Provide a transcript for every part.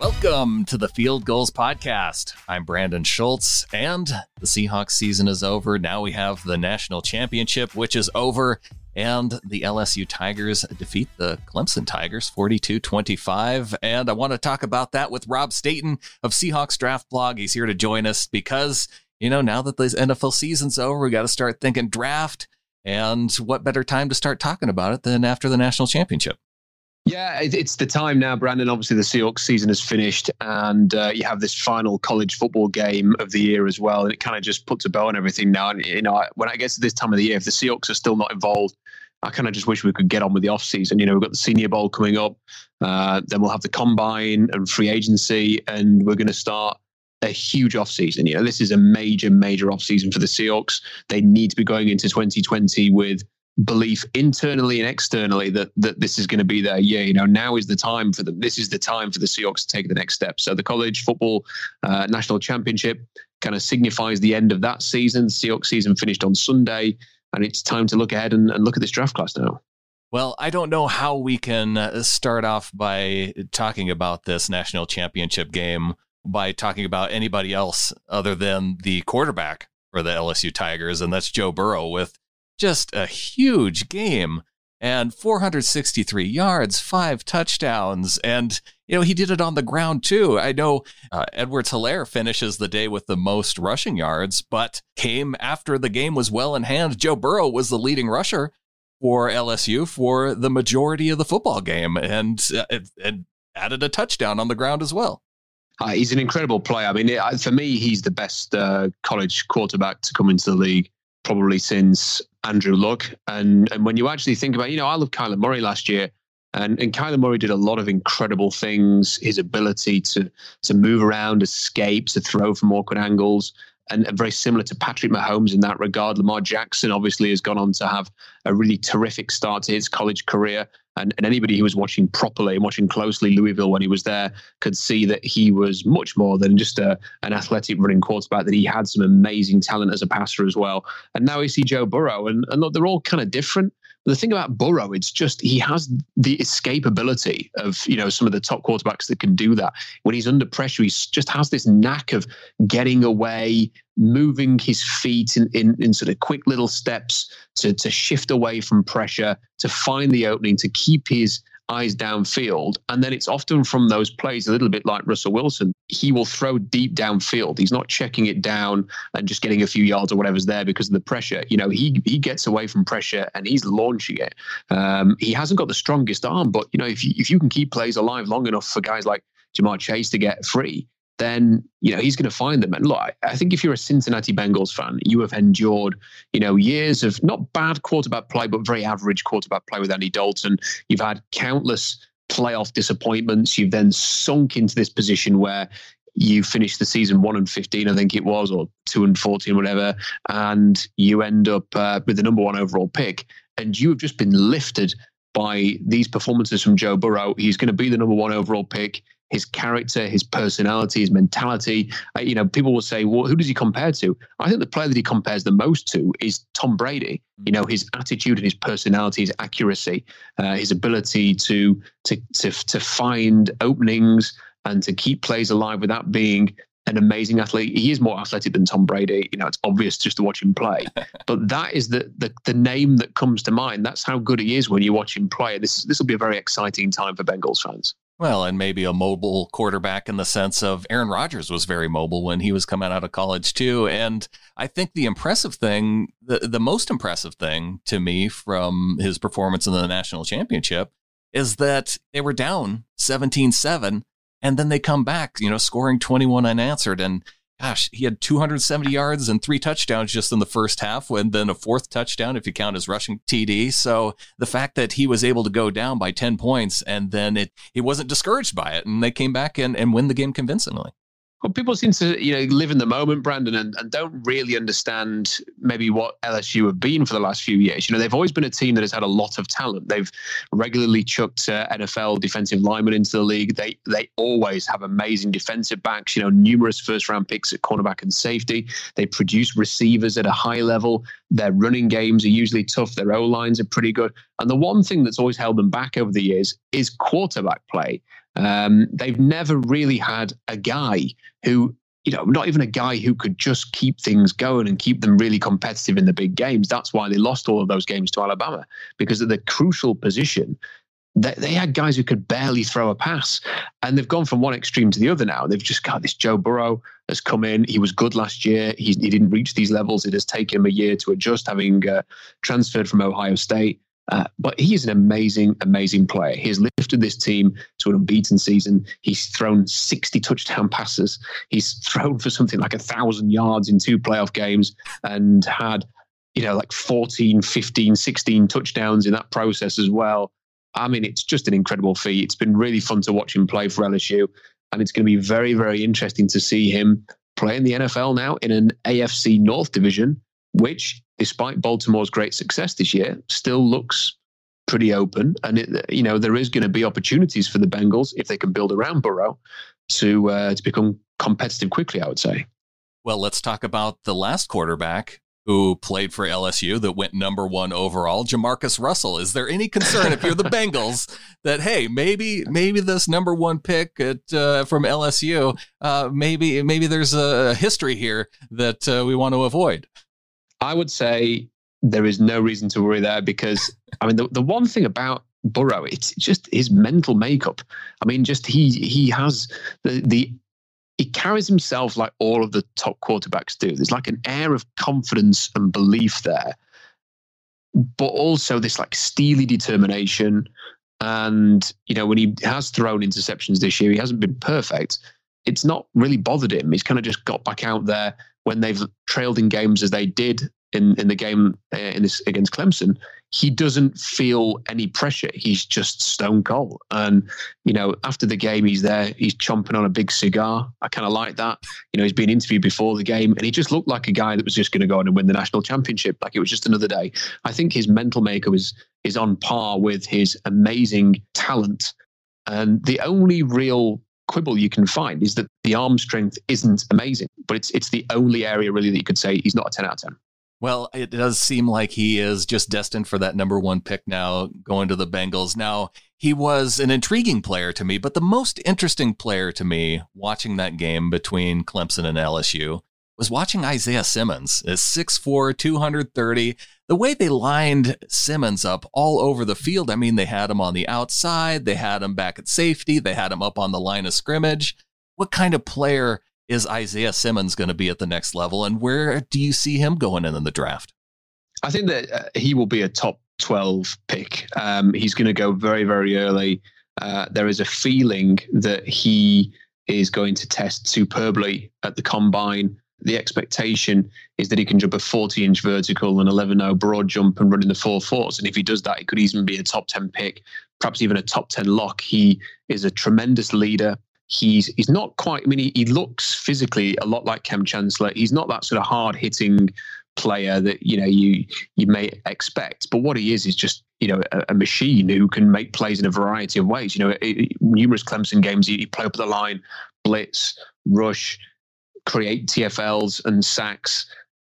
Welcome to the Field Gulls Podcast. I'm Brandon Schultz, and the Seahawks season is over. Now we have the national championship, which is over, and the LSU Tigers defeat the Clemson Tigers 42 25. And I want to talk about that with Rob Staton of Seahawks Draft Blog. He's here to join us because, you know, now that this NFL season's over, we got to start thinking draft. And what better time to start talking about it than after the national championship? Yeah, it's the time now, Brandon. Obviously, the Seahawks season is finished, and uh, you have this final college football game of the year as well. And it kind of just puts a bow on everything now. And you know, when I get to this time of the year, if the Seahawks are still not involved, I kind of just wish we could get on with the off season. You know, we've got the Senior Bowl coming up, uh, then we'll have the combine and free agency, and we're going to start a huge off season. You know, this is a major, major off season for the Seahawks. They need to be going into 2020 with belief internally and externally that that this is going to be their year. You know, now is the time for them. This is the time for the Seahawks to take the next step. So the college football uh, national championship kind of signifies the end of that season. The Seahawks season finished on Sunday, and it's time to look ahead and, and look at this draft class now. Well, I don't know how we can uh, start off by talking about this national championship game by talking about anybody else other than the quarterback for the LSU Tigers, and that's Joe Burrow with just a huge game and 463 yards, five touchdowns. And, you know, he did it on the ground too. I know uh, Edwards Helaire finishes the day with the most rushing yards, but came after the game was well in hand. Joe Burrow was the leading rusher for LSU for the majority of the football game and, uh, and added a touchdown on the ground as well. Uh, he's an incredible player. I mean, it, for me, he's the best uh, college quarterback to come into the league probably since Andrew Luck. And and when you actually think about, you know, I love Kyler Murray last year. And, and Kyler Murray did a lot of incredible things. His ability to to move around, escape, to throw from awkward angles, and very similar to Patrick Mahomes in that regard. Lamar Jackson obviously has gone on to have a really terrific start to his college career. And, and anybody who was watching properly and watching closely Louisville when he was there could see that he was much more than just a, an athletic running quarterback, that he had some amazing talent as a passer as well. And now we see Joe Burrow, and, and look, they're all kind of different the thing about Burrow, it's just he has the escapability of you know some of the top quarterbacks that can do that. When he's under pressure, he just has this knack of getting away, moving his feet in, in, in sort of quick little steps to to shift away from pressure, to find the opening, to keep his eyes downfield. And then it's often from those plays, a little bit like Russell Wilson. He will throw deep downfield. He's not checking it down and just getting a few yards or whatever's there because of the pressure. You know, he he gets away from pressure and he's launching it. Um, he hasn't got the strongest arm, but you know, if you, if you can keep plays alive long enough for guys like Ja'Marr Chase to get free, then you know he's going to find them. And look, I think if you're a Cincinnati Bengals fan, you have endured you know years of not bad quarterback play, but very average quarterback play with Andy Dalton. You've had countless playoff disappointments. You've then sunk into this position where you finish the season one and fifteen, I think it was, or two and fourteen, whatever, and you end up uh, with the number one overall pick, and you have just been lifted by these performances from Joe Burrow. He's going to be the number one overall pick his character, his personality, his mentality. Uh, you know, people will say, well, who does he compare to? I think the player that he compares the most to is Tom Brady. You know, his attitude and his personality, his accuracy, uh, his ability to, to to to find openings and to keep plays alive without being an amazing athlete. He is more athletic than Tom Brady. You know, it's obvious just to watch him play. but that is the, the the name that comes to mind. That's how good he is when you watch him play. This this will be a very exciting time for Bengals fans. Well, and maybe a mobile quarterback in the sense of Aaron Rodgers was very mobile when he was coming out of college too. And I think the impressive thing, the, the most impressive thing to me from his performance in the national championship is that they were down 17-7 and then they come back, you know, scoring 21 unanswered. And gosh, he had 270 yards and three touchdowns just in the first half, and then a fourth touchdown if you count his rushing TD. So the fact that he was able to go down by 10 points and then it he wasn't discouraged by it, and they came back and, and win the game convincingly. Well, people seem to you know live in the moment, Brandon, and, and don't really understand maybe what LSU have been for the last few years. You know, they've always been a team that has had a lot of talent. They've regularly chucked uh, NFL defensive linemen into the league. They they always have amazing defensive backs. You know, numerous first round picks at cornerback and safety. They produce receivers at a high level. Their running games are usually tough. Their O lines are pretty good. And the one thing that's always held them back over the years is quarterback play. Um, they've never really had a guy who, you know, not even a guy who could just keep things going and keep them really competitive in the big games. That's why they lost all of those games to Alabama because at the crucial position, they, they had guys who could barely throw a pass. And they've gone from one extreme to the other now. They've just got this Joe Burrow has come in. He was good last year. He, he didn't reach these levels. It has taken him a year to adjust, having uh, transferred from Ohio State. Uh, but he is an amazing, amazing player. He has lifted this team to an unbeaten season. He's thrown 60 touchdown passes. He's thrown for something like a thousand yards in two playoff games and had, you know, like 14, 15, 16 touchdowns in that process as well. I mean, it's just an incredible feat. It's been really fun to watch him play for LSU, and it's going to be very, very interesting to see him play in the NFL now in an AFC North division, which, despite Baltimore's great success this year, still looks pretty open. And it, you know, there is going to be opportunities for the Bengals if they can build around Burrow to uh, to become competitive quickly. I would say. Well, let's talk about the last quarterback who played for LSU that went number one overall, Jamarcus Russell. Is there any concern if you're the Bengals that hey, maybe maybe this number one pick at uh, from LSU, uh, maybe maybe there's a history here that uh, we want to avoid? I would say there is no reason to worry there because I mean the the one thing about Burrow, it's just his mental makeup. I mean, just he he has the the he carries himself like all of the top quarterbacks do. There's like an air of confidence and belief there, but also this like steely determination. And, you know, when he has thrown interceptions this year, he hasn't been perfect. It's not really bothered him. He's kind of just got back out there when they've trailed in games as they did in, in the game uh, in this against Clemson he doesn't feel any pressure. He's just stone cold. And, you know, after the game, he's there, he's chomping on a big cigar. I kind of like that. You know, he's been interviewed before the game and he just looked like a guy that was just going to go on and win the national championship. Like it was just another day. I think his mental makeup is, is on par with his amazing talent. And the only real quibble you can find is that the arm strength isn't amazing, but it's, it's the only area really that you could say he's not a 10 out of 10. Well, it does seem like he is just destined for that number one pick now, going to the Bengals. Now, he was an intriguing player to me, but the most interesting player to me watching that game between Clemson and LSU was watching Isaiah Simmons at 6'4, 230. The way they lined Simmons up all over the field, I mean, they had him on the outside, they had him back at safety, they had him up on the line of scrimmage. What kind of player is Isaiah Simmons going to be at the next level, and where do you see him going in, in the draft? I think that uh, he will be a top 12 pick. Um, he's going to go very, very early. Uh, there is a feeling that he is going to test superbly at the combine. The expectation is that he can jump a 40 inch vertical and 11 0 broad jump and run in the four fours. And if he does that, it could even be a top 10 pick, perhaps even a top 10 lock. He is a tremendous leader he's he's not quite. I mean, he, he looks physically a lot like Kam Chancellor. He's not that sort of hard hitting player that you know you you may expect. But what he is is just you know a, a machine who can make plays in a variety of ways. You know, it, numerous Clemson games he, he play up the line, blitz, rush, create TFLs and sacks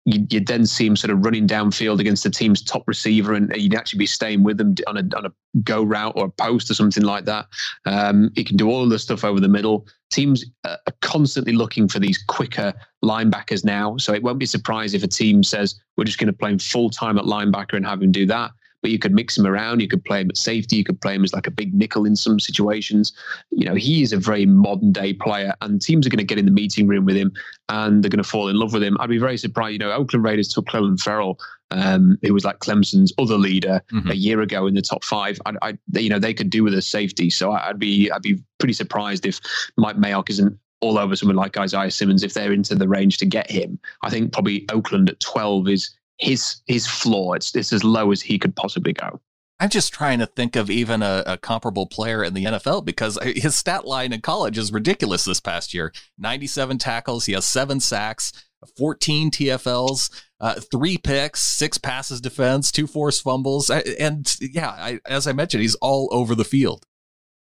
you'd, you'd, then see him sort of running downfield against the team's top receiver, and you'd actually be staying with them on a on a go route or a post or something like that. Um, he can do all of the stuff over the middle. Teams are constantly looking for these quicker linebackers now, so it won't be surprised if a team says we're just going to play him full time at linebacker and have him do that but you could mix him around. You could play him at safety. You could play him as like a big nickel in some situations. You know, he is a very modern day player, and teams are going to get in the meeting room with him and they're going to fall in love with him. I'd be very surprised. You know, Oakland Raiders took Clelin Ferrell, um, who was like Clemson's other leader mm-hmm. a year ago in the top five. I, I, you know, they could do with a safety. So I'd be, I'd be pretty surprised if Mike Mayock isn't all over someone like Isaiah Simmons if they're into the range to get him. I think probably Oakland at 12 is his his floor. It's it's as low as he could possibly go. I'm just trying to think of even a, a, comparable player in the NFL because his stat line in college is ridiculous this past year. 97 tackles, he has seven sacks, 14 TFLs, uh, three picks, six passes defense, two forced fumbles, and yeah, I, as I mentioned, he's all over the field.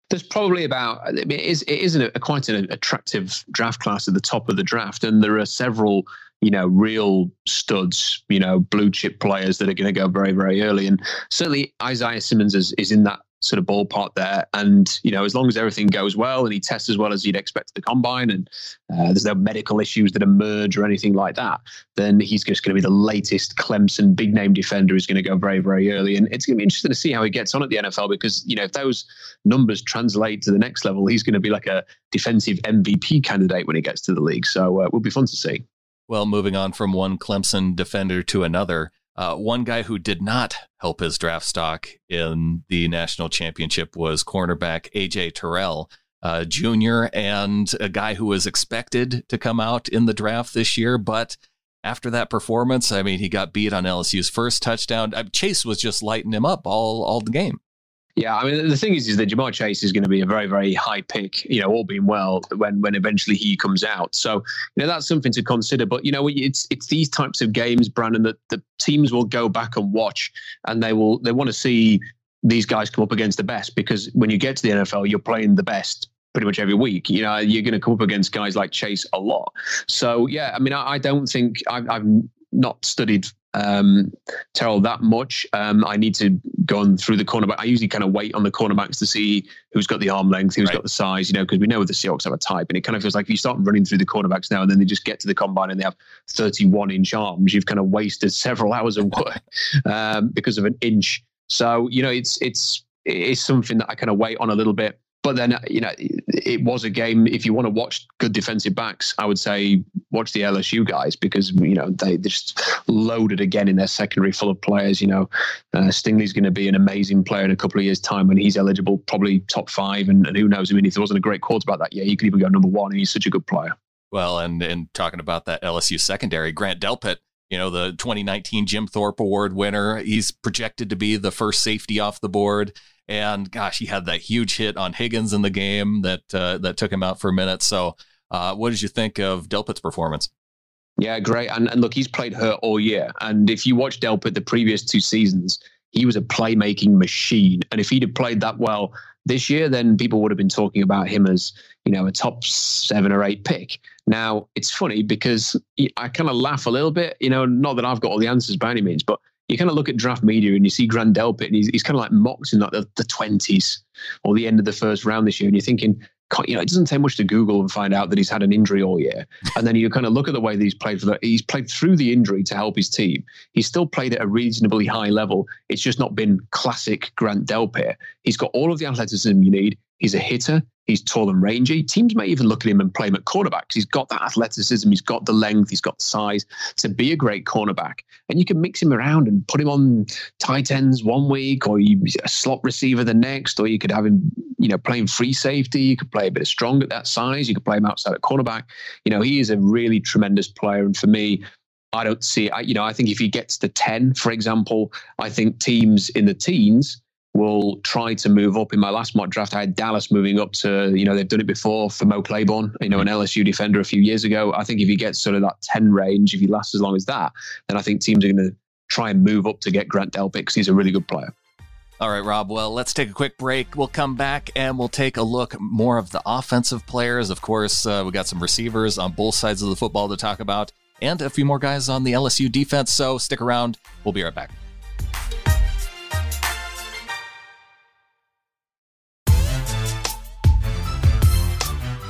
There's probably about I mean, it is it is a, quite an attractive draft class at the top of the draft, and there are several you know, real studs, you know, blue chip players that are going to go very, very early. And certainly Isaiah Simmons is, is in that sort of ballpark there. And, you know, as long as everything goes well and he tests as well as you'd expect at the combine and uh, there's no medical issues that emerge or anything like that, then he's just going to be the latest Clemson big name defender who's going to go very, very early. And it's going to be interesting to see how he gets on at the NFL because, you know, if those numbers translate to the next level, he's going to be like a defensive MVP candidate when he gets to the league. So uh, it will be fun to see. Well, moving on from one Clemson defender to another, uh, one guy who did not help his draft stock in the national championship was cornerback AJ Terrell. Uh, Jr. and a guy who was expected to come out in the draft this year, but after that performance, I mean, he got beat on LSU's first touchdown. Uh, Chase was just lighting him up all all the game. Yeah, I mean the thing is, is that Ja'Marr Chase is going to be a very, very high pick. You know, all being well, when when eventually he comes out. So you know that's something to consider. But you know, it's it's these types of games, Brandon, that the teams will go back and watch, and they will they want to see these guys come up against the best because when you get to the NFL, you're playing the best pretty much every week. You know, you're going to come up against guys like Chase a lot. So yeah, I mean, I, I don't think I've, I've not studied um, Terrell that much. Um, I need to go on through the cornerback. I usually kind of wait on the cornerbacks to see who's got the arm length, who's right. got the size, you know, because we know the Seahawks have a type. And it kind of feels like if you start running through the cornerbacks now and then they just get to the combine and they have 31 inch arms, you've kind of wasted several hours of work um, because of an inch. So, you know, it's, it's, it's something that I kind of wait on a little bit. But then, you know, it was a game. If you want to watch good defensive backs, I would say watch the LSU guys because you know they just loaded again in their secondary full of players. You know, uh, Stingley's going to be an amazing player in a couple of years' time when he's eligible, probably top five, and, and who knows? I mean, if there wasn't a great quarterback that year, he could even go number one. And he's such a good player. Well, and and talking about that LSU secondary, Grant Delpit you know, the 2019 Jim Thorpe Award winner. He's projected to be the first safety off the board. And gosh, he had that huge hit on Higgins in the game that uh, that took him out for a minute. So, uh, what did you think of Delpit's performance? Yeah, great. And, and look, he's played hurt all year. And if you watch Delpit the previous two seasons, he was a playmaking machine. And if he'd have played that well this year, then people would have been talking about him as, you know, a top seven or eight pick. Now, it's funny because I kind of laugh a little bit, you know, not that I've got all the answers by any means, but you kind of look at draft media and you see Grant Delpit and he's, he's kind of like mocked in like the, the 20s or the end of the first round this year. And you're thinking, you know, it doesn't take much to Google and find out that he's had an injury all year. And then you kind of look at the way that he's played for the, he's played through the injury to help his team. He's still played at a reasonably high level. It's just not been classic Grant Delpit. He's got all of the athleticism you need. He's a hitter. He's tall and rangy. Teams may even look at him and play him at cornerback he's got that athleticism, he's got the length, he's got the size to be a great cornerback. And you can mix him around and put him on tight ends one week, or you a slot receiver the next, or you could have him, you know, playing free safety. You could play a bit of strong at that size. You could play him outside at cornerback. You know, he is a really tremendous player. And for me, I don't see, I, you know, I think if he gets to 10, for example, I think teams in the teens will try to move up. In my last mock draft, I had Dallas moving up to, you know, they've done it before for Mo Claiborne, you know, an LSU defender a few years ago. I think if he gets sort of that 10 range, if he lasts as long as that, then I think teams are going to try and move up to get Grant Delpit because he's a really good player. All right, Rob. Well, let's take a quick break. We'll come back and we'll take a look more of the offensive players. Of course, uh, we got some receivers on both sides of the football to talk about and a few more guys on the LSU defense. So stick around. We'll be right back.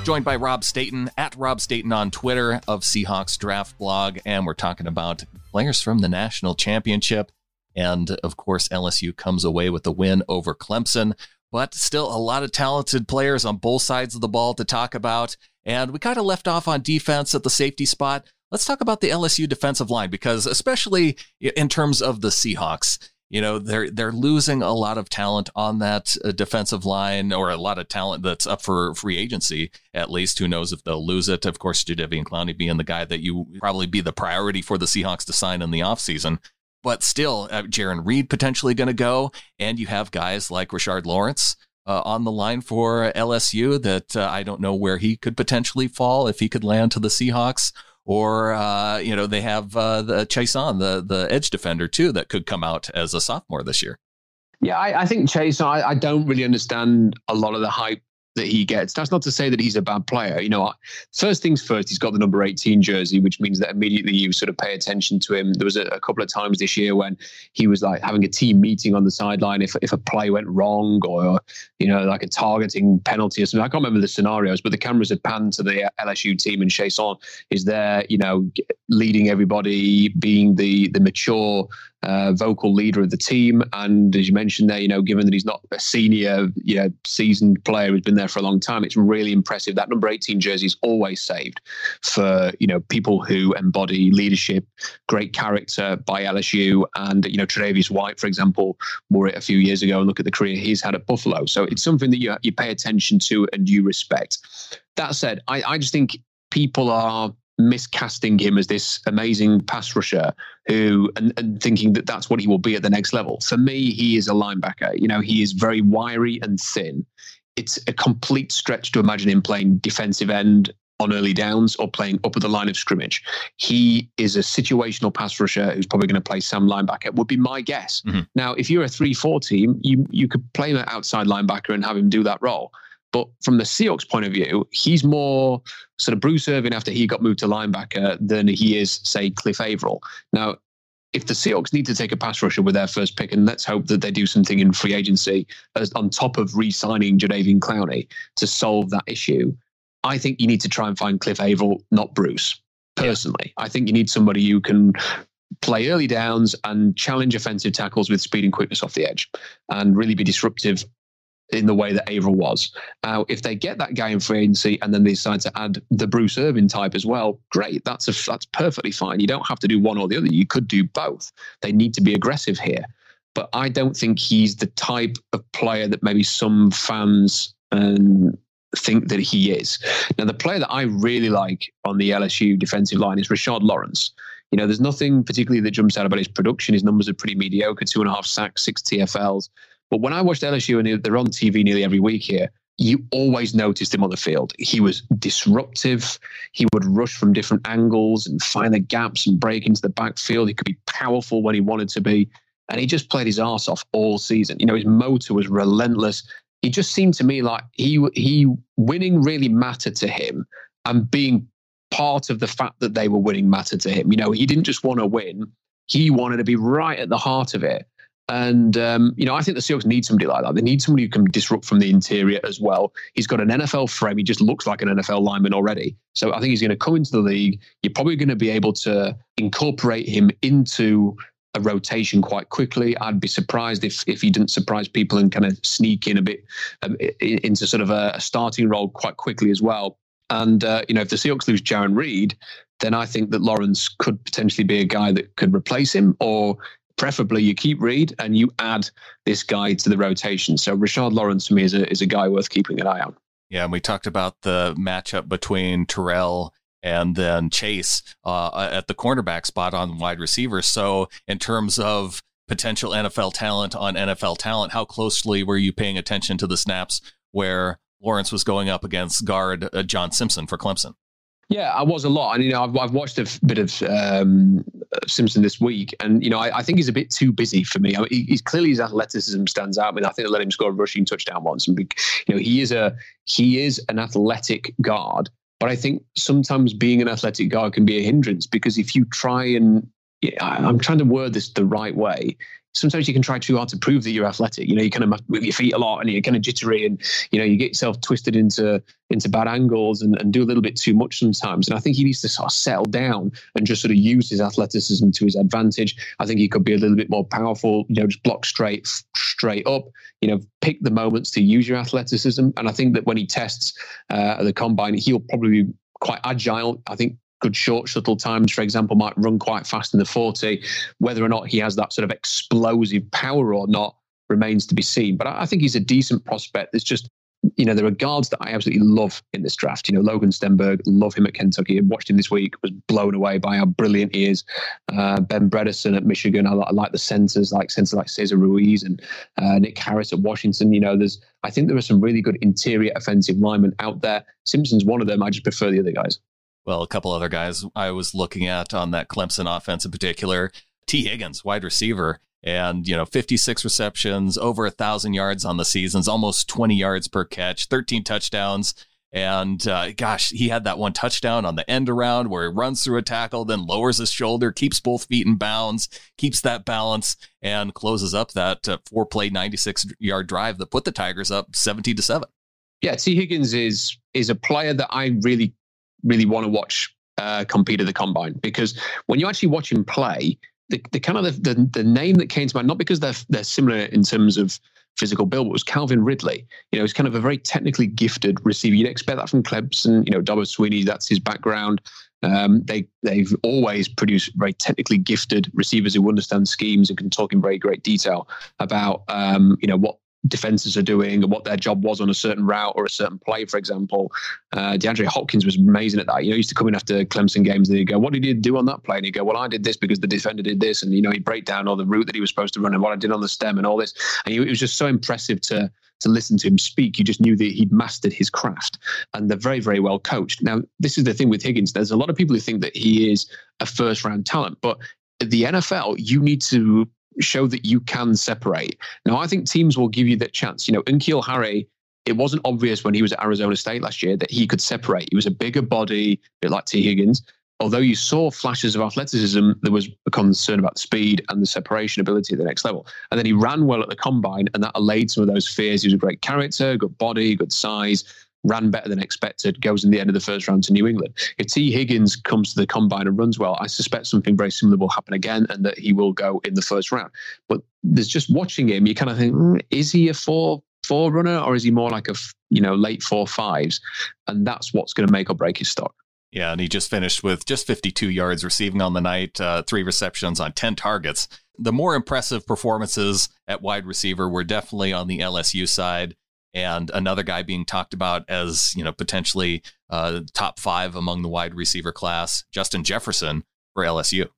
Joined by Rob Staton at Rob Staton on Twitter of Seahawks Draft Blog. And we're talking about players from the national championship. And of course, LSU comes away with the win over Clemson, but still a lot of talented players on both sides of the ball to talk about. And we kind of left off on defense at the safety spot. Let's talk about the LSU defensive line because, especially in terms of the Seahawks, you know they're they're losing a lot of talent on that uh, defensive line or a lot of talent that's up for free agency at least. Who knows if they'll lose it? Of course Jadeveon Clowney being the guy that you probably be the priority for the Seahawks to sign in the offseason. But still uh, Jarran Reed potentially going to go and you have guys like Rashard Lawrence uh, on the line for LSU that uh, I don't know where he could potentially fall if he could land to the Seahawks or uh, you know they have uh, the Chaisson, the the edge defender too, that could come out as a sophomore this year. Yeah, I, I think Chase. I, I, don't really understand a lot of the hype that he gets. That's not to say that he's a bad player. You know, first things first, he's got the number 18 jersey, which means that immediately you sort of pay attention to him. There was a, a couple of times this year when he was like having a team meeting on the sideline if, if a play went wrong or, you know, like a targeting penalty or something. I can't remember the scenarios, but the cameras had panned to the LSU team and Chaisson is there, you know, leading everybody, being the, the mature uh, vocal leader of the team. And as you mentioned there, you know, given that he's not a senior, you know, seasoned player who's been there for a long time, it's really impressive. That number 18 jersey is always saved for, you know, people who embody leadership, great character by LSU. And, you know, Tre'Davious White, for example, wore it a few years ago and look at the career he's had at Buffalo. So it's something that you, you pay attention to and you respect. That said, I, I just think people are miscasting him as this amazing pass rusher who and, and, thinking that that's what he will be at the next level. For me, he is a linebacker. You know, he is very wiry and thin. It's a complete stretch to imagine him playing defensive end on early downs or playing up at the line of scrimmage. He is a situational pass rusher who's probably going to play some linebacker, would be my guess. Mm-hmm. Now, if you're a 3 4 team, you, you could play him outside linebacker and have him do that role. But from the Seahawks point of view, he's more sort of Bruce Irvin after he got moved to linebacker than he is, say, Cliff Avril. Now, if the Seahawks need to take a pass rusher with their first pick, and let's hope that they do something in free agency as on top of re-signing Jadeveon Clowney to solve that issue, I think you need to try and find Cliff Avril, not Bruce. Personally, yeah. I think you need somebody who can play early downs and challenge offensive tackles with speed and quickness off the edge, and really be disruptive in the way that Avril was. Now, if they get that guy in free agency and then they decide to add the Bruce Irvin type as well, great. That's a, that's perfectly fine. You don't have to do one or the other. You could do both. They need to be aggressive here. But I don't think he's the type of player that maybe some fans um, think that he is. Now, the player that I really like on the LSU defensive line is Rashard Lawrence. You know, there's nothing particularly that jumps out about his production. His numbers are pretty mediocre two and a half sacks, six TFLs. But when I watched LSU and they're on TV nearly every week here, you always noticed him on the field. He was disruptive. He would rush from different angles and find the gaps and break into the backfield. He could be powerful when he wanted to be. And he just played his ass off all season. You know, his motor was relentless. He just seemed to me like he he winning really mattered to him and being part of the fact that they were winning mattered to him. You know, he didn't just want to win. He wanted to be right at the heart of it. And um, you know, I think the Seahawks need somebody like that. They need somebody who can disrupt from the interior as well. He's got an NFL frame. He just looks like an NFL lineman already. So I think he's going to come into the league. You're probably going to be able to incorporate him into a rotation quite quickly. I'd be surprised if if he didn't surprise people and kind of sneak in a bit um, into sort of a, a, starting role quite quickly as well. And uh, you know, if the Seahawks lose Jarran Reed, then I think that Lawrence could potentially be a guy that could replace him, or preferably you keep Reed and you add this guy to the rotation. So Rashard Lawrence to me is a is a guy worth keeping an eye on. Yeah, and we talked about the matchup between Terrell and then Chase uh, at the cornerback spot on wide receiver. So in terms of potential NFL talent on NFL talent, how closely were you paying attention to the snaps where Lawrence was going up against guard uh, John Simpson for Clemson? Yeah, I was a lot, and you know, I've, I've watched a bit of um, Simpson this week, and you know, I, I, think he's a bit too busy for me. I mean, he, he's clearly his athleticism stands out. I mean, I think they let him score a rushing touchdown once, and you know, he is a he is an athletic guard. But I think sometimes being an athletic guard can be a hindrance because if you try and I'm trying to word this the right way sometimes you can try too hard to prove that you're athletic. You know, you kind of move your feet a lot and you're kind of jittery and, you know, you get yourself twisted into into bad angles and, and do a little bit too much sometimes. And I think he needs to sort of settle down and just sort of use his athleticism to his advantage. I think he could be a little bit more powerful, you know, just block straight, straight up, you know, pick the moments to use your athleticism. And I think that when he tests uh, the combine, he'll probably be quite agile. I think good short shuttle times, for example, might run quite fast in the 40. Whether or not he has that sort of explosive power or not remains to be seen. But I think he's a decent prospect. There's just, you know, there are guards that I absolutely love in this draft. You know, Logan Stenberg, love him at Kentucky. I watched him this week, was blown away by how brilliant he is. Uh, ben Bredeson at Michigan, I, I, like the centers, like centers like Cesar Ruiz and uh, Nick Harris at Washington. You know, there's, I think there are some really good interior offensive linemen out there. Simpson's one of them. I just prefer the other guys well, a couple other guys I was looking at on that Clemson offense in particular. Tee Higgins, wide receiver. and you know 56 receptions over a thousand yards on the seasons almost 20 yards per catch 13 touchdowns and uh, gosh he had that one touchdown on the end around where he runs through a tackle then lowers his shoulder keeps both feet in bounds keeps that balance and closes up that uh, four play 96 yard drive that put the tigers up 17 to 7 yeah Tee Higgins is is a player that i really really want to watch uh, compete at the combine because when you actually watch him play the, the kind of the, the, the name that came to mind, not because they're they're similar in terms of physical build, but was Calvin Ridley. You know, he's kind of a very technically gifted receiver. You'd expect that from Clemson. You know, Dabo Swinney, that's his background. Um, they they've always produced very technically gifted receivers who understand schemes and can talk in very great detail about um, you know what defenses are doing and what their job was on a certain route or a certain play, for example. Uh, DeAndre Hopkins was amazing at that. You know, he used to come in after Clemson games and he'd go, What did you do on that play? And he'd go, Well, I did this because the defender did this. And, you know, he'd break down all the route that he was supposed to run and what I did on the stem and all this. And it was just so impressive to to listen to him speak. You just knew that he'd mastered his craft and they're very, very well coached. Now, this is the thing with Higgins. There's a lot of people who think that he is a first round talent, but the NFL, you need to show that you can separate. Now, I think teams will give you that chance. You know, N'Keal Harry, it wasn't obvious when he was at Arizona State last year that he could separate. He was a bigger body, a bit like Tee Higgins. Although you saw flashes of athleticism, there was a concern about speed and the separation ability at the next level. And then he ran well at the combine, and that allayed some of those fears. He was a great character, good body, good size, ran better than expected, goes in the end of the first round to New England. If Tee Higgins comes to the combine and runs well, I suspect something very similar will happen again and that he will go in the first round. But there's just watching him, you kind of think, mm, is he a four four runner or is he more like a you know late four fives? And that's what's going to make or break his stock. Yeah, and he just finished with just 52 yards receiving on the night, uh, three receptions on 10 targets. The more impressive performances at wide receiver were definitely on the LSU side and another guy being talked about as you know potentially uh, top five among the wide receiver class, Justin Jefferson for LSU.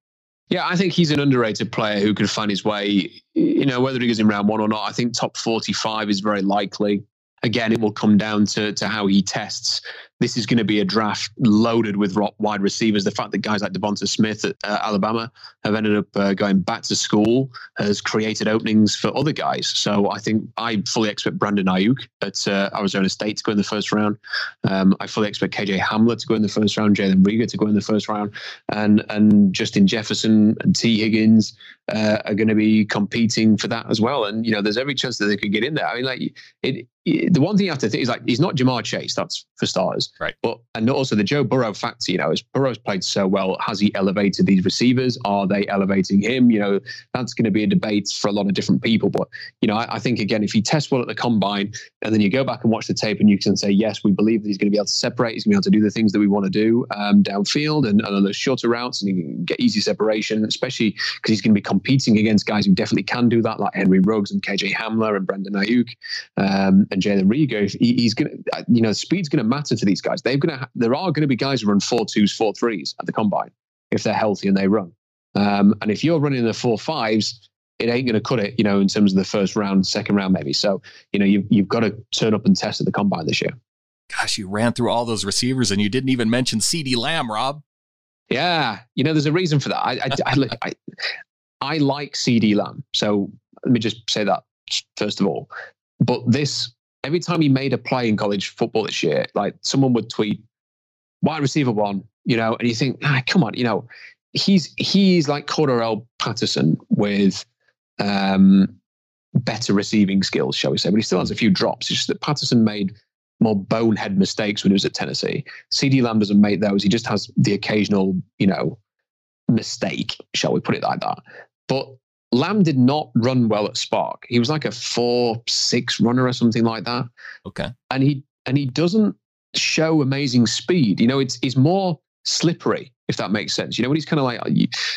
Yeah, I think he's an underrated player who could find his way. You know, whether he goes in round one or not, I think top forty-five is very likely. Again, it will come down to to how he tests this is going to be a draft loaded with wide receivers. The fact that guys like Devonta Smith at uh, Alabama have ended up uh, going back to school has created openings for other guys. So I think I fully expect Brandon Aiyuk at uh, Arizona State to go in the first round. Um, I fully expect KJ Hamler to go in the first round, Jalen Reagor to go in the first round, and and Justin Jefferson and Tee Higgins uh, are going to be competing for that as well. And you know, there's every chance that they could get in there. I mean, like it, the one thing you have to think is like he's not Ja'Marr Chase. That's for starters. Right. But and also the Joe Burrow factor, you know, as Burrow's played so well, has he elevated these receivers? Are they elevating him? You know, that's going to be a debate for a lot of different people. But, you know, I, I think again, if he tests well at the combine and then you go back and watch the tape and you can say, yes, we believe that he's going to be able to separate, he's going to be able to do the things that we want to do um, downfield and, and on those shorter routes and he can get easy separation, especially because he's going to be competing against guys who definitely can do that, like Henry Ruggs and KJ Hamler and Brandon Aiyuk um, and Jalen Reagor. He, he's going to, you know, speed's going to matter to these guys. They're going to ha- there are going to be guys who run four twos, four threes at the combine if they're healthy and they run. Um, and if you're running the four fives, it ain't going to cut it, you know, in terms of the first round, second round, maybe. So, you know, you've, you've got to turn up and test at the combine this year. Gosh, you ran through all those receivers and you didn't even mention CeeDee Lamb, Rob. Yeah. You know, there's a reason for that. I, I, I, I, I like CeeDee Lamb. So let me just say that first of all. But this every time he made a play in college football this year, like someone would tweet wide receiver one, you know, and you think, ah, come on, you know, he's he's like Cordarrelle Patterson with um, better receiving skills, shall we say, but he still has a few drops. It's just that Patterson made more bonehead mistakes when he was at Tennessee. CeeDee Lamb doesn't make those. He just has the occasional, you know, mistake, shall we put it like that. But Lamb did not run well at SPARQ. He was like a four six runner or something like that. Okay. And he and he doesn't show amazing speed. You know, it's he's more slippery, if that makes sense. You know, when he's kind of like uh,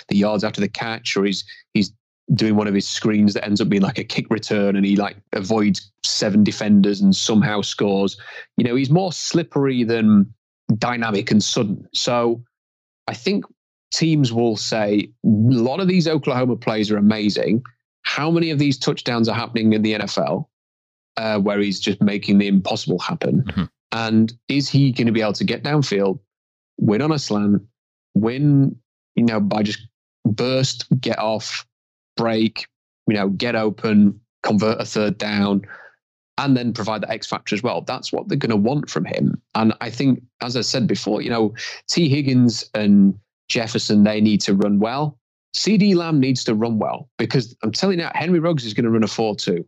the yards after the catch, or he's he's doing one of his screens that ends up being like a kick return, and he like avoids seven defenders and somehow scores. You know, he's more slippery than dynamic and sudden. So I think teams will say a lot of these Oklahoma plays are amazing. How many of these touchdowns are happening in the NFL uh, where he's just making the impossible happen? Mm-hmm. And is he going to be able to get downfield, win on a slant, win, you know, by just burst, get off, break, you know, get open, convert a third down, and then provide the X factor as well. That's what they're going to want from him. And I think, as I said before, you know, Tee Higgins and Jefferson, they need to run well. CeeDee Lamb needs to run well because I'm telling you Henry Ruggs is going to run a 4 2.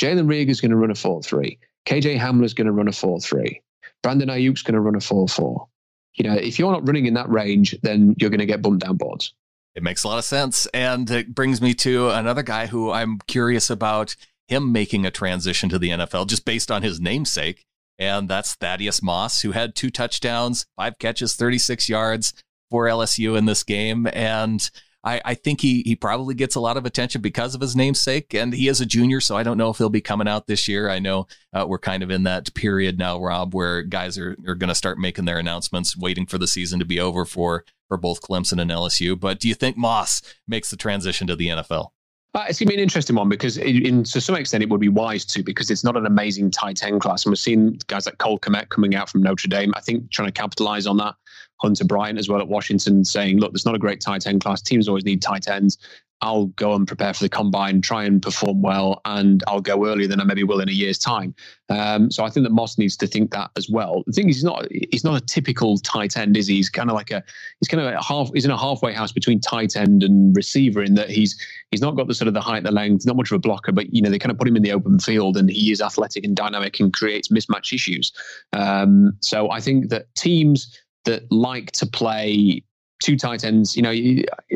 Jalen Reagor is going to run a 4 3. KJ Hamler is going to run a 4 3. Brandon Aiyuk's going to run a 4 4. You know, if you're not running in that range, then you're going to get bumped down boards. It makes a lot of sense. And it brings me to another guy who I'm curious about him making a transition to the NFL just based on his namesake. And that's Thaddeus Moss, who had two touchdowns, five catches, 36 yards for LSU in this game. And I, I, think he he probably gets a lot of attention because of his namesake, and he is a junior, so I don't know if he'll be coming out this year. I know uh, we're kind of in that period now, Rob, where guys are, are going to start making their announcements, waiting for the season to be over for for both Clemson and LSU. But do you think Moss makes the transition to the NFL? Uh, it's going to be an interesting one because, in, in, to some extent, it would be wise to because it's not an amazing tight end class. And we're seeing guys like Cole Kmet coming out from Notre Dame. I think trying to capitalize on that. Hunter Bryant as well at Washington saying, look, there's not a great tight end class. Teams always need tight ends. I'll go and prepare for the combine, try and perform well, and I'll go earlier than I maybe will in a year's time. Um, so I think that Moss needs to think that as well. The thing is, he's not he's not a typical tight end, is he? He's kind of like a he's kind of a half he's in a halfway house between tight end and receiver in that he's he's not got the sort of the height, the length, not much of a blocker, but you know they kind of put him in the open field, and he is athletic and dynamic and creates mismatch issues. Um, so I think that teams that like to play two tight ends. You know,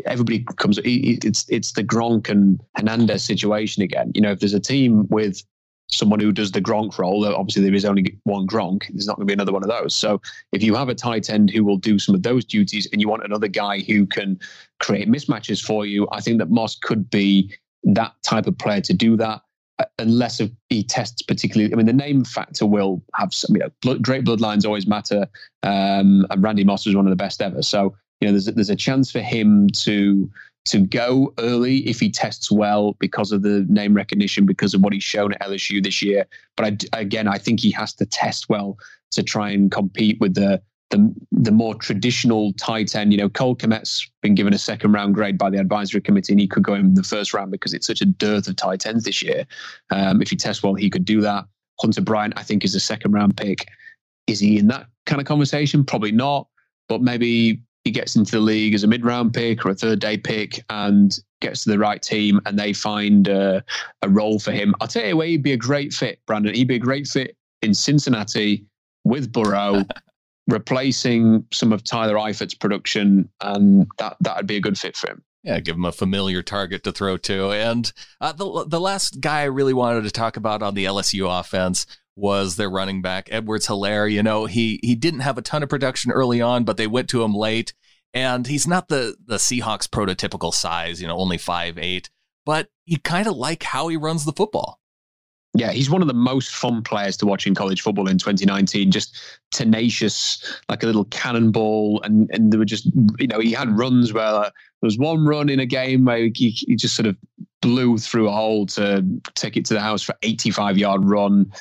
everybody comes. It's it's the Gronk and Hernandez situation again. You know, if there's a team with someone who does the Gronk role, obviously there is only one Gronk. There's not going to be another one of those. So if you have a tight end who will do some of those duties, and you want another guy who can create mismatches for you, I think that Moss could be that type of player to do that. Uh, unless he tests particularly, I mean, the name factor will have some. You know, blood, great bloodlines always matter. Um, and Randy Moss was one of the best ever. So you know, there's a, there's a chance for him to to go early if he tests well because of the name recognition, because of what he's shown at LSU this year. But I, again, I think he has to test well to try and compete with the the, the more traditional tight end. You know, Cole Kmet's been given a second round grade by the advisory committee, and he could go in the first round because it's such a dearth of tight ends this year. Um, if he tests well, he could do that. Hunter Bryant, I think, is a second round pick. Is he in that kind of conversation? Probably not. But maybe he gets into the league as a mid round pick or a third day pick and gets to the right team and they find uh, a role for him. I'll tell you where he'd be a great fit, Brandon. He'd be a great fit in Cincinnati with Burrow, replacing some of Tyler Eifert's production, and that that'd be a good fit for him. Yeah, give him a familiar target to throw to. And uh, the the last guy I really wanted to talk about on the LSU offense was their running back Edwards Helaire. You know, he he didn't have a ton of production early on, but they went to him late, and he's not the the Seahawks prototypical size. You know, only five eight, but you kind of like how he runs the football. Yeah, he's one of the most fun players to watch in college football in 2019. Just tenacious, like a little cannonball, and and there were just you know he had runs where uh, there was one run in a game where he, he just sort of blew through a hole to take it to the house for 85 yard run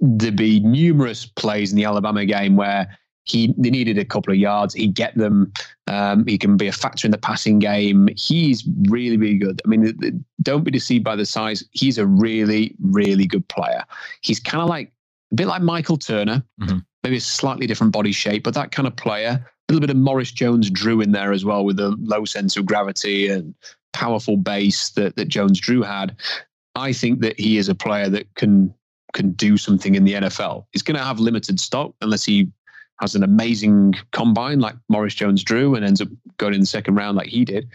there'd be numerous plays in the Alabama game where he they needed a couple of yards. He'd get them. Um, he can be a factor in the passing game. He's really, really good. I mean, don't be deceived by the size. He's a really, really good player. He's kind of like a bit like Michael Turner, mm-hmm. maybe a slightly different body shape, but that kind of player. A little bit of Morris Jones Drew in there as well, with a low sense of gravity and powerful base that that Jones Drew had. I think that he is a player that can can do something in the NFL. He's going to have limited stock unless he has an amazing combine like Morris Jones Drew and ends up going in the second round like he did.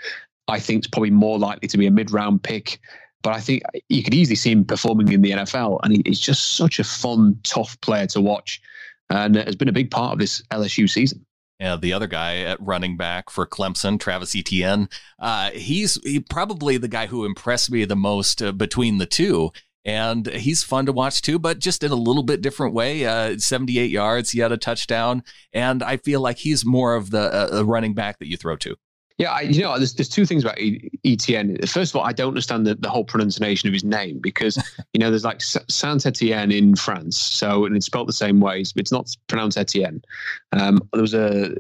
I think it's probably more likely to be a mid round pick. But I think you could easily see him performing in the NFL. And he's just such a fun, tough player to watch. And has been a big part of this LSU season. Yeah, the other guy at running back for Clemson, Travis Etienne, uh, he's he probably the guy who impressed me the most uh, between the two and he's fun to watch too, but just in a little bit different way. Uh, 78 yards, he had a touchdown, and I feel like he's more of the uh, running back that you throw to. Yeah, I, you know, there's, there's two things about Etienne. First of all, I don't understand the, the whole pronunciation of his name because, you know, there's like Saint Etienne in France. So, and it's spelled the same way. But it's not pronounced Etienne. Um, there was a,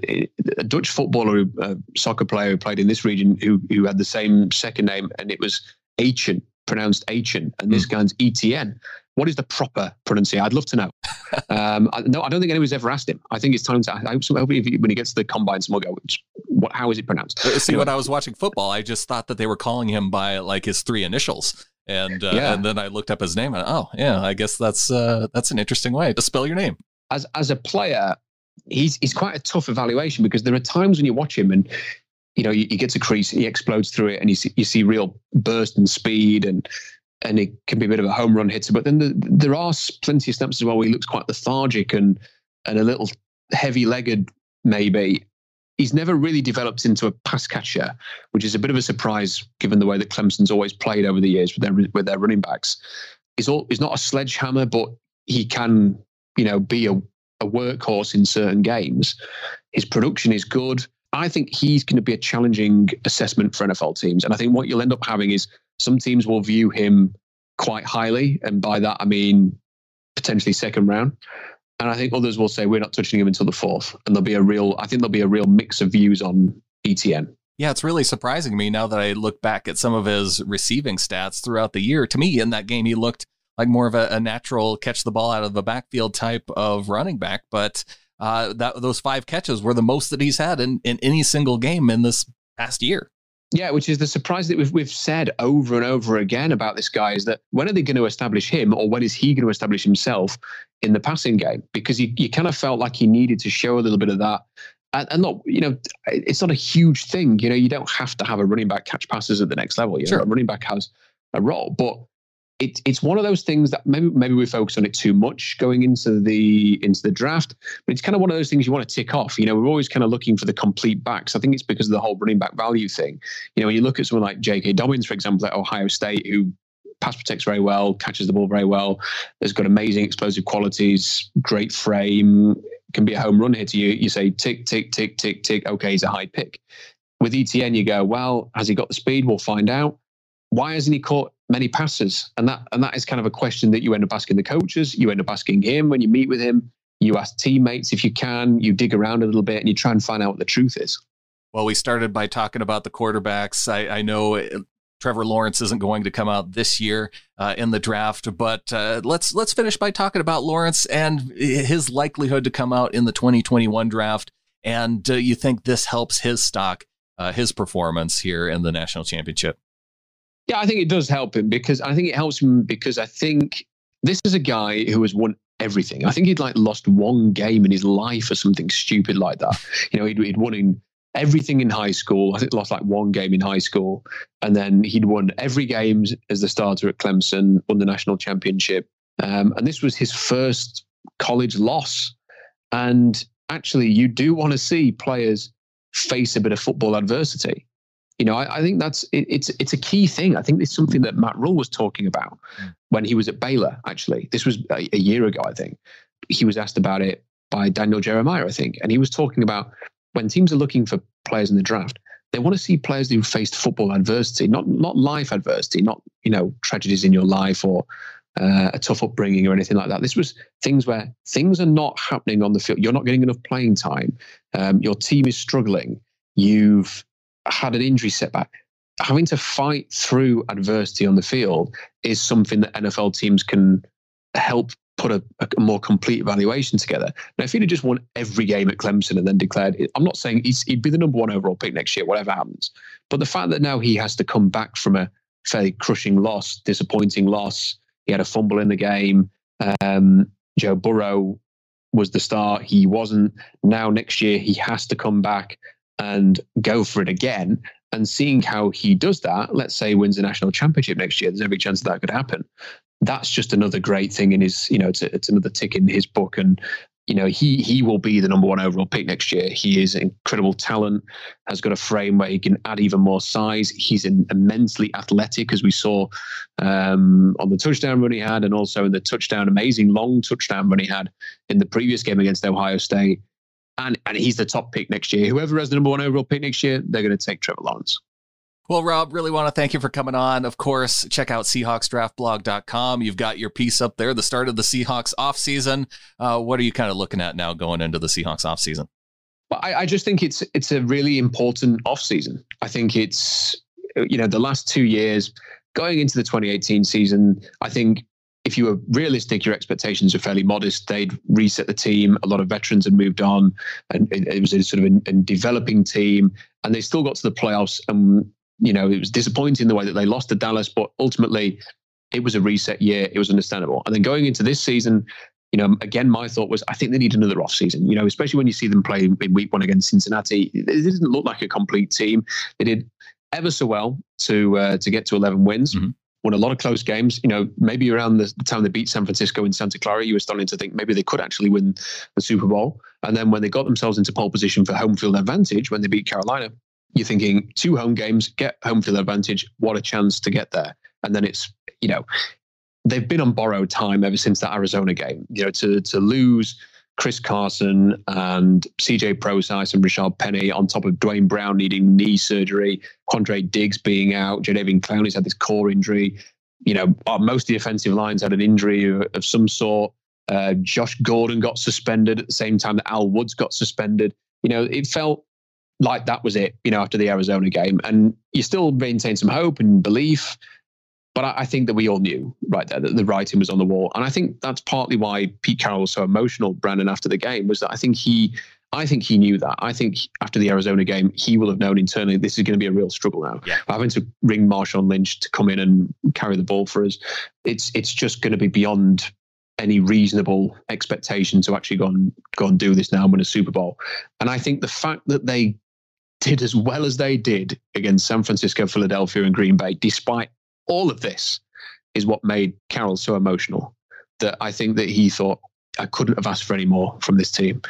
a Dutch footballer, a soccer player who played in this region who, who had the same second name, and it was Etienne pronounced Achin, and this mm. guy's ETN. What is the proper pronunciation? I'd love to know. um, I, no, I don't think anyone's ever asked him. I think it's time to. I hope, so, when he gets to the combine, will go, "What? How is it pronounced?" See, anyway. when I was watching football, I just thought that they were calling him by like his three initials, and uh, yeah. and then I looked up his name, and oh, yeah, I guess that's uh, that's an interesting way to spell your name. As as a player, he's he's quite a tough evaluation because there are times when you watch him and you know he, gets a crease, he explodes through it, and you see you see real burst and speed and and it can be a bit of a home run hitter. But then the, there are plenty of snaps as well where he looks quite lethargic and and a little heavy legged maybe. He's never really developed into a pass catcher, which is a bit of a surprise given the way that Clemson's always played over the years with their with their running backs. He's all he's not a sledgehammer, but he can you know be a, a workhorse in certain games. His production is good. I think he's going to be a challenging assessment for NFL teams. And I think what you'll end up having is some teams will view him quite highly. And by that, I mean potentially second round. And I think others will say we're not touching him until the fourth. And there'll be a real, I think there'll be a real mix of views on Etienne. Yeah, it's really surprising me now that I look back at some of his receiving stats throughout the year. To me, in that game, he looked like more of a, a natural catch the ball out of the backfield type of running back. But uh, that those five catches were the most that he's had in, in any single game in this past year. Yeah, which is the surprise that we've we've said over and over again about this guy is that when are they going to establish him, or when is he going to establish himself in the passing game? Because you, you kind of felt like he needed to show a little bit of that. And, and not, you know, it's not a huge thing. You know, you don't have to have a running back catch passes at the next level. You know, a running back has a role, but it, it's one of those things that maybe maybe we focus on it too much going into the into the draft, but it's kind of one of those things you want to tick off. You know, we're always kind of looking for the complete backs. I think it's because of the whole running back value thing. You know, when you look at someone like J.K. Dobbins, for example, at Ohio State, who pass protects very well, catches the ball very well, has got amazing explosive qualities, great frame, can be a home run hitter. You you say tick tick tick tick tick. Okay, he's a high pick. With Etienne, you go well. Has he got the speed? We'll find out. Why hasn't he caught many passes? And that and that is kind of a question that you end up asking the coaches. You end up asking him when you meet with him. You ask teammates if you can. You dig around a little bit and you try and find out what the truth is. Well, we started by talking about the quarterbacks. I, I know uh, Trevor Lawrence isn't going to come out this year uh, in the draft, but uh, let's let's finish by talking about Lawrence and his likelihood to come out in the 2021 draft. And uh, you think this helps his stock, uh, his performance here in the national championship? Yeah, I think it does help him because I think it helps him because I think this is a guy who has won everything. I think he'd like lost one game in his life or something stupid like that. You know, he'd, he'd won in everything in high school. I think lost like one game in high school, and then he'd won every game as the starter at Clemson, won the national championship, um, and this was his first college loss. And actually, you do want to see players face a bit of football adversity. You know, I, I think that's it, it's it's a key thing. I think it's something that Matt Rhule was talking about mm. when he was at Baylor. Actually, this was a, a year ago. I think he was asked about it by Daniel Jeremiah. I think, and he was talking about when teams are looking for players in the draft, they want to see players who faced football adversity, not not life adversity, not you know tragedies in your life or uh, a tough upbringing or anything like that. This was things where things are not happening on the field. You're not getting enough playing time. Um, your team is struggling. You've had an injury setback, having to fight through adversity on the field is something that NFL teams can help put a, a, more complete evaluation together. Now, if he'd have just won every game at Clemson and then declared, I'm not saying he'd be the number one overall pick next year, whatever happens, but the fact that now he has to come back from a fairly crushing loss, disappointing loss, he had a fumble in the game. Um, Joe Burrow was the star. He wasn't. Now next year he has to come back and go for it again. And seeing how he does that, let's say wins a national championship next year, there's every chance that, that could happen. That's just another great thing in his, you know, it's, a, it's another tick in his book. And, you know, he he will be the number one overall pick next year. He is incredible talent, has got a frame where he can add even more size. He's immensely athletic, as we saw um, on the touchdown run he had, and also in the touchdown, amazing long touchdown run he had in the previous game against Ohio State and and he's the top pick next year. Whoever has the number one overall pick next year, they're going to take Trevor Lawrence. Well, Rob, really want to thank you for coming on. Of course, check out SeahawksDraftBlog.com. You've got your piece up there, the start of the Seahawks offseason. Uh, what are you kind of looking at now going into the Seahawks offseason? Well, I, I just think it's it's a really important offseason. I think it's you know the last two years going into the 2018 season, I think if you were realistic, your expectations were fairly modest. They'd reset the team. A lot of veterans had moved on, and it, was a sort of a, a, developing team. And they still got to the playoffs. And you know, it was disappointing the way that they lost to Dallas, but ultimately, it was a reset year. It was understandable. And then going into this season, you know, again, my thought was I think they need another off season. You know, especially when you see them play in week one against Cincinnati, it didn't look like a complete team. They did ever so well to uh, to get to 11 wins. Mm-hmm won a lot of close games. You know, maybe around the time they beat San Francisco in Santa Clara, you were starting to think maybe they could actually win the Super Bowl. And then when they got themselves into pole position for home field advantage, when they beat Carolina, you're thinking two home games, get home field advantage. What a chance to get there. And then it's, you know, they've been on borrowed time ever since that Arizona game. You know, to to lose Chris Carson and CJ Prosise and Rashaad Penny on top of Duane Brown needing knee surgery, Quandre Diggs being out, Jadeveon Clowney's had this core injury. You know, uh, most of the offensive lines had an injury of, of some sort. Uh, Josh Gordon got suspended at the same time that Al Woods got suspended. You know, it felt like that was it, you know, after the Arizona game. And you still maintain some hope and belief. But I, I, think that we all knew right there that the writing was on the wall, and I think that's partly why Pete Carroll was so emotional, Brandon, after the game, was that I think he, I think he knew that. I think after the Arizona game, he will have known internally this is going to be a real struggle now. Yeah. Having to ring Marshawn Lynch to come in and carry the ball for us, it's it's just going to be beyond any reasonable expectation to actually go and go and do this now and win a Super Bowl. And I think the fact that they did as well as they did against San Francisco, Philadelphia, and Green Bay, despite all of this is what made Carroll so emotional that I think that he thought I couldn't have asked for any more from this team.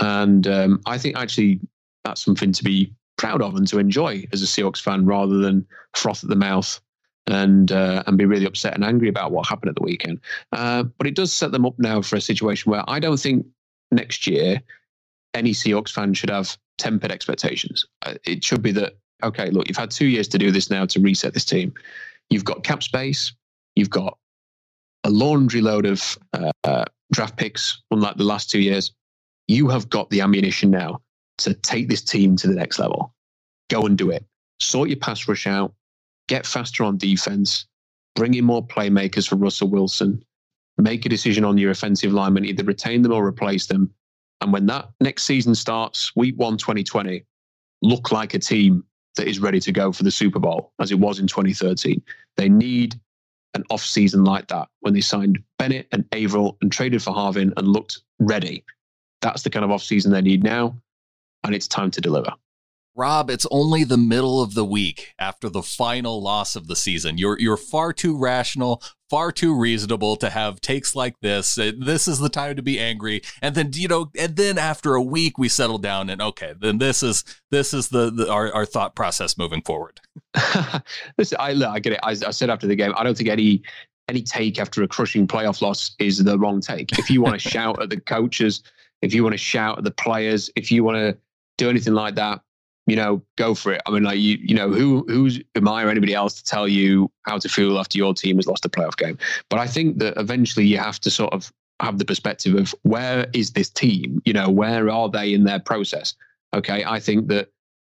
And um, I think actually that's something to be proud of and to enjoy as a Seahawks fan rather than froth at the mouth and uh, and be really upset and angry about what happened at the weekend. Uh, but it does set them up now for a situation where I don't think next year any Seahawks fan should have tempered expectations. Uh, it should be that okay, look, you've had two years to do this now to reset this team. You've got cap space. You've got a laundry load of uh, draft picks, unlike the last two years. You have got the ammunition now to take this team to the next level. Go and do it. Sort your pass rush out. Get faster on defense. Bring in more playmakers for Russell Wilson. Make a decision on your offensive linemen, either retain them or replace them. And when that next season starts, week one, 2020, look like a team that is ready to go for the Super Bowl as it was in 2013. They need an off season like that when they signed Bennett and Avril and traded for Harvin and looked ready. That's the kind of off season they need now, and it's time to deliver. Rob, it's only the middle of the week after the final loss of the season. You're you're far too rational, far too reasonable to have takes like this. Uh, this is the time to be angry. And then you know, and then after a week we settle down and okay, then this is this is the, the our, our thought process moving forward. Listen, I look, I get it. I, I said after the game, I don't think any any take after a crushing playoff loss is the wrong take. If you want to shout at the coaches, if you want to shout at the players, if you want to do anything like that, you know, go for it. I mean, like you, you know, who who's am I or anybody else to tell you how to feel after your team has lost a playoff game? But I think that eventually you have to sort of have the perspective of where is this team? You know, where are they in their process? Okay, I think that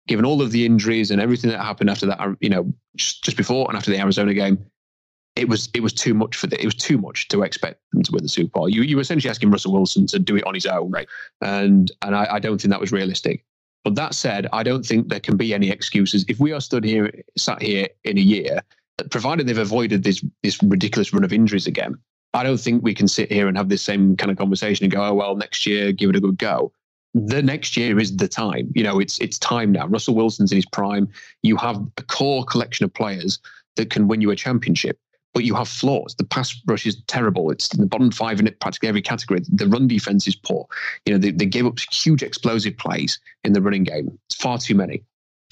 given all of the injuries and everything that happened after that, you know, just, just before and after the Arizona game, it was it was too much for the, it was too much to expect them to win the Super Bowl. You you were essentially asking Russell Wilson to do it on his own, right? And and I, I don't think that was realistic. But that said, I don't think there can be any excuses. If we are stood here, sat here in a year, provided they've avoided this this ridiculous run of injuries again, I don't think we can sit here and have this same kind of conversation and go, oh well, next year, give it a good go. The next year is the time. You know, it's it's time now. Russell Wilson's in his prime. You have a core collection of players that can win you a championship but you have flaws. The pass rush is terrible. It's in the bottom five in practically every category. The run defense is poor. You know, they, they give up huge explosive plays in the running game. It's far too many.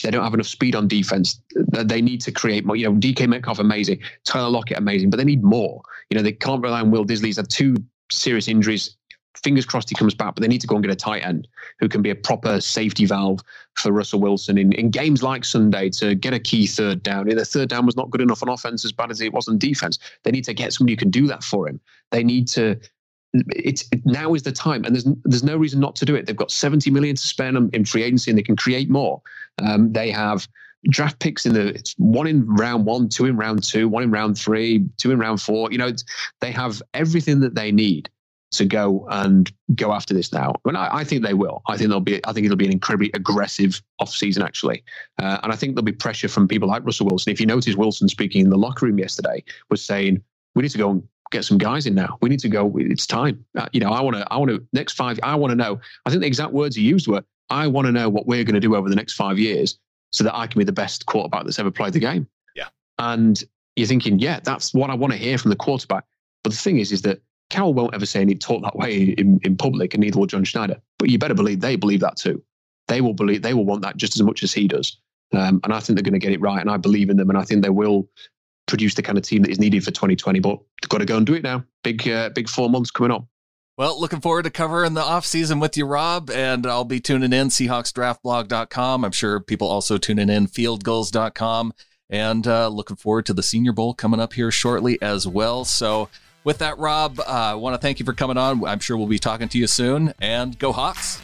They don't have enough speed on defense. They need to create more. You know, DK Metcalf amazing, Tyler Lockett amazing, but they need more. You know, they can't rely on Will Dissly. He's had two serious injuries fingers crossed he comes back, but they need to go and get a tight end who can be a proper safety valve for Russell Wilson in, in games like Sunday to get a key third down. The third down was not good enough on offense as bad as it was on defense. They need to get somebody who can do that for him. They need to. It's it, now is the time, and there's there's no reason not to do it. They've got 70 million to spend in free agency, and they can create more. Um, they have draft picks in the one in round one, two in round two, one in round three, two in round four. You know, they have everything that they need to go and go after this now. And I, I, think they will. I think there'll be. I think it'll be an incredibly aggressive offseason, actually. Uh, and I think there'll be pressure from people like Russell Wilson. If you notice, Wilson speaking in the locker room yesterday was saying, "We need to go and get some guys in now. We need to go. It's time. Uh, you know, I want to. I want to. Next five. I want to know. I think the exact words he used were, "I want to know what we're going to do over the next five years, so that I can be the best quarterback that's ever played the game." Yeah. And you're thinking, yeah, that's what I want to hear from the quarterback. But the thing is, is that Carroll won't ever say any talk that way in, in public, and neither will John Schneider. But you better believe they believe that too. They will believe they will want that just as much as he does. Um, and I think they're going to get it right. And I believe in them. And I think they will produce the kind of team that is needed for 2020. But they've got to go and do it now. Big, uh, big four months coming up. Well, looking forward to covering the offseason with you, Rob. And I'll be tuning in SeahawksDraftBlog.com. I'm sure people also tuning in FieldGulls.com. And uh, looking forward to the Senior Bowl coming up here shortly as well. So with that, Rob, uh, I want to thank you for coming on. I'm sure we'll be talking to you soon. And go Hawks.